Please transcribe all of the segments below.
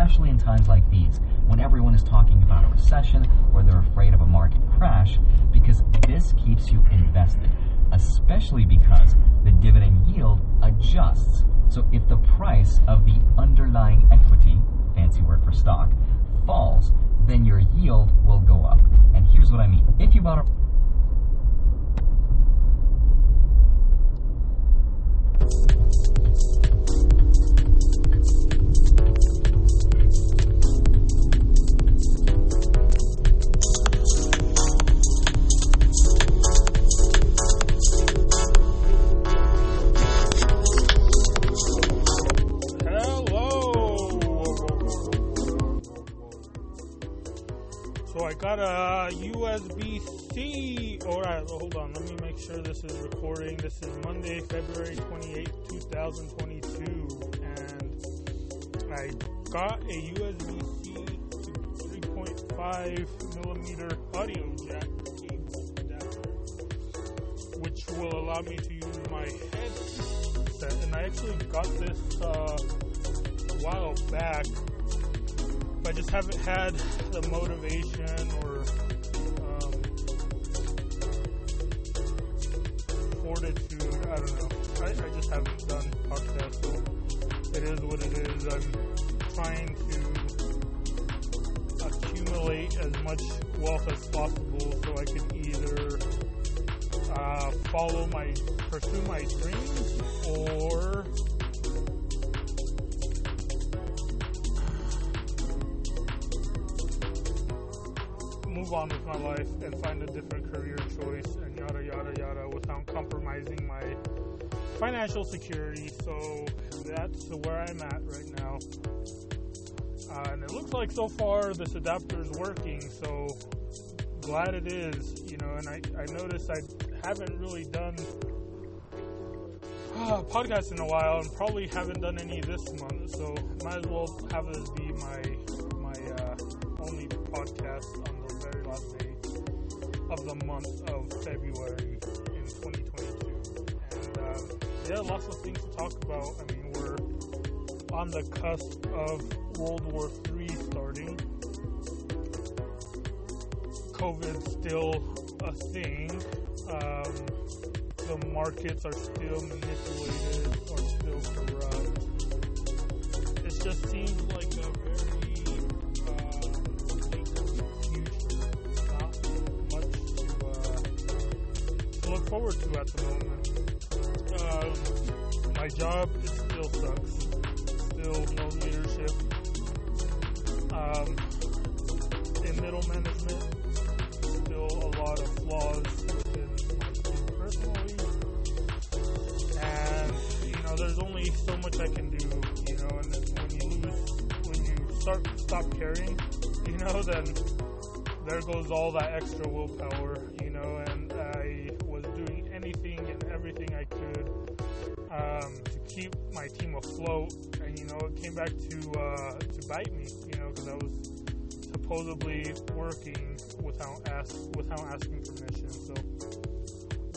especially in times like these when everyone is talking about a recession or they're afraid of a market crash, because this keeps you invested, especially because the dividend yield adjusts. So if the price of the underlying equity, fancy word for stock, falls, then your yield will go up. And here's what I mean. If you bought a February 28, 2022, and I got a USB-C 3.5 millimeter audio jack adapter, which will allow me to use my headset. And I actually got this uh, a while back. I just haven't had the motivation or um, fortitude. I don't know. I, I just haven't done podcasts, so it is what it is. I'm trying to accumulate as much wealth as possible so I can either uh, follow my pursue my dreams or move on with my life and find a different career choice and yada yada yada without compromising my financial security. So that's where I'm at right now. Uh, and it looks like so far this adapter is working, so glad it is, you know. And I, I noticed I haven't really done uh, podcasts in a while and probably haven't done any this month, so might as well have this be my my uh, only podcast on the very last day of the month of February in 2022. Yeah, lots of things to talk about. I mean, we're on the cusp of World War III starting. COVID's still a thing. Um, the markets are still manipulated or still corrupt. It just seems like a very uh, future. Not much to, uh, look forward to at the moment. Job it still sucks. Still no leadership. Um, in middle management, still a lot of flaws within personally. And you know, there's only so much I can do. You know, and when you lose, when you start stop caring, you know, then there goes all that extra willpower. Um, to keep my team afloat. And you know, it came back to uh, to bite me. You know, because I was supposedly working without ask without asking permission. So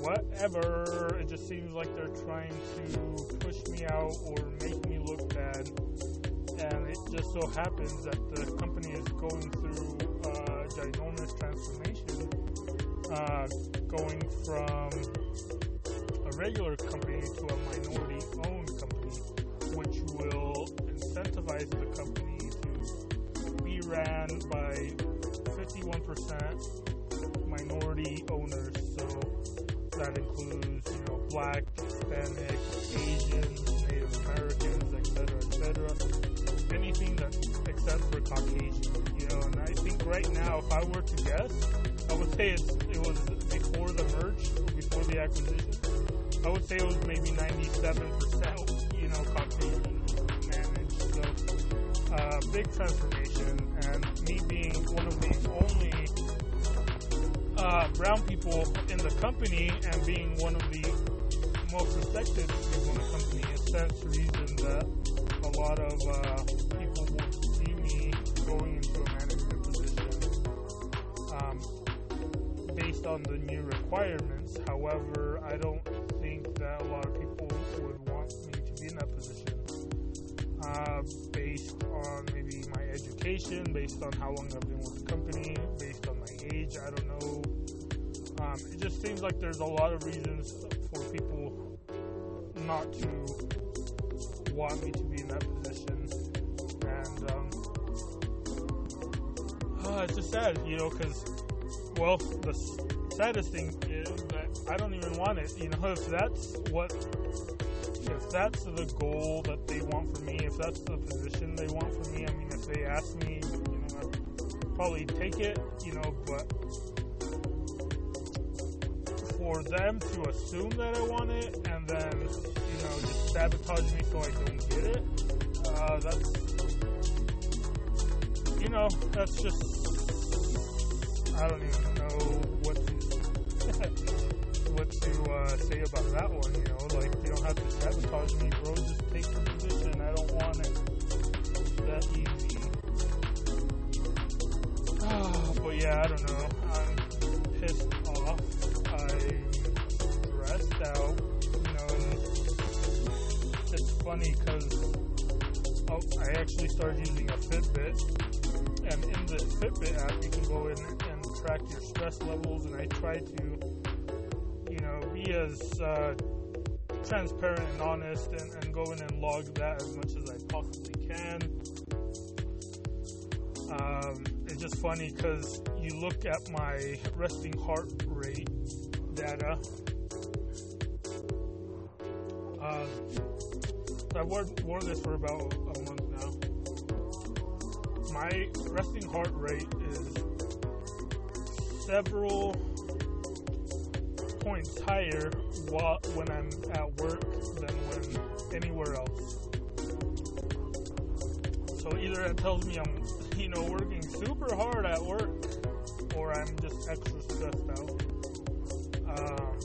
whatever, it just seems like they're trying to push me out or make me look bad. And it just so happens that the company is going through a ginormous transformation, uh, going from regular company to a minority-owned company, which will incentivize the company to be ran by 51% minority owners. So that includes, you know, black, Hispanic, Asians, Native Americans, etc., etc. Anything that except for Caucasian, you know. And I think right now, if I were to guess, I would say it's, it was before the merge, before the acquisition. I would say it was maybe 97%, you know, Caucasian managed. So, uh, big transformation, and me being one of the only uh, brown people in the company and being one of the most respected people in the company, it stands to reason that a lot of uh, people will see me going into a management position um, based on the new requirements. However, I don't based on how long I've been with the company, based on my age. I don't know. Um, it just seems like there's a lot of reasons for people not to want me to be in that position, and um, uh, it's just sad, you know, because well, the saddest thing is that I don't even want it. You know, if that's what if that's the goal that they want for me, if that's the position they want for me, I mean, they asked me, you know, I'd probably take it, you know, but for them to assume that I want it and then, you know, just sabotage me so I don't get it, uh, that's, you know, that's just, I don't even know what to. what to uh, say about that one. You know, like you don't have to sabotage me, bro. Just take the position. I don't want it that easy. Yeah, I don't know. I'm pissed off. I'm stressed out. You know, and it's funny because oh, I actually started using a Fitbit, and in the Fitbit app, you can go in and track your stress levels, and I try to you know, be as uh, transparent and honest and, and go in and log that as much as I possibly can. Um, it's just funny because you look at my resting heart rate data. Uh, I've worn, worn this for about a month now. My resting heart rate is several points higher while, when I'm at work than when anywhere else. So either it tells me I'm, you know, working super hard at work, or I'm just extra stressed out. Um,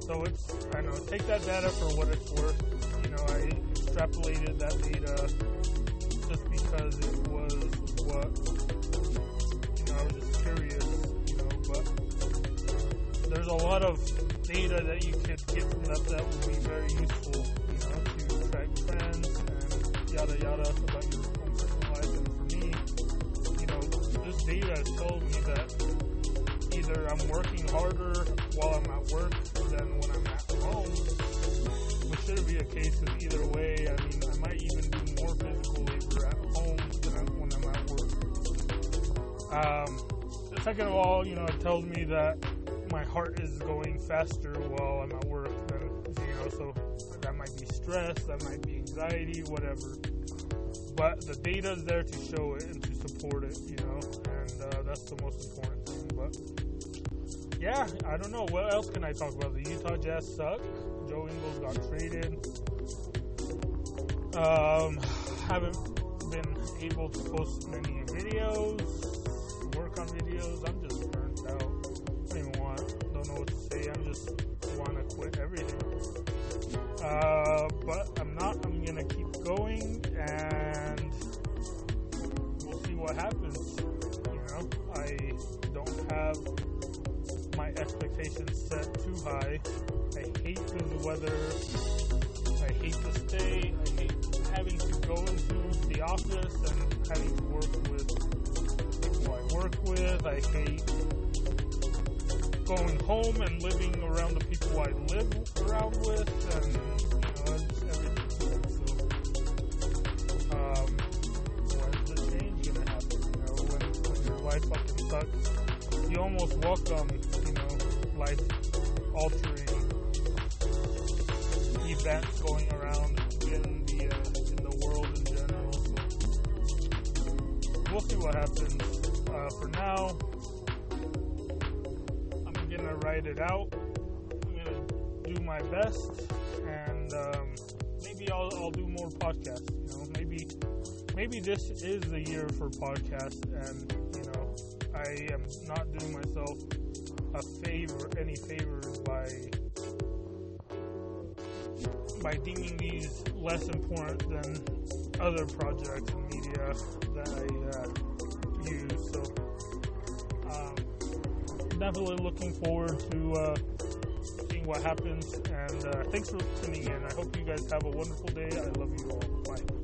so it's, I know, take that data for what it's worth. You know, I extrapolated that data just because it was what, you know, I was just curious you know, but there's a lot of data that you could get from that that would be very useful, you know, to track trends and yada yada about your data has told me that either I'm working harder while I'm at work than when I'm at home, which shouldn't be a case because either way, I mean, I might even do more physical labor at home than when I'm at work. Um, second of all, you know, it tells me that my heart is going faster while I'm at work than you know, so that might be stress, that might be anxiety, whatever. But the data is there to show it support it, you know, and uh, that's the most important thing. But yeah, I don't know what else can I talk about. The Utah Jazz suck. Joe Ingles got traded. Um, haven't been able to post many videos, work on videos. I'm just burnt out don't even want don't know what to say. I'm just want to quit everything. Uh, but I'm have my expectations set too high. I hate the weather. I hate to stay. I hate having to go into the office and having to work with people I work with. I hate going home and living around the people I live around with, and you know, everything. So, um, when's the change gonna happen? You know, when, when your life fucking sucks, you almost welcome, you know, life altering events going around in the uh, in the world in general. So we'll see what happens. Uh, for now, I'm gonna write it out. I'm gonna do my best, and um, maybe I'll, I'll do more podcasts. You know, maybe maybe this is the year for podcasts, and you know, I am not doing myself a favor, any favors by by deeming these less important than other projects and media that I uh, use. So definitely looking forward to uh, seeing what happens. And uh, thanks for tuning in. I hope you guys have a wonderful day. I love you all.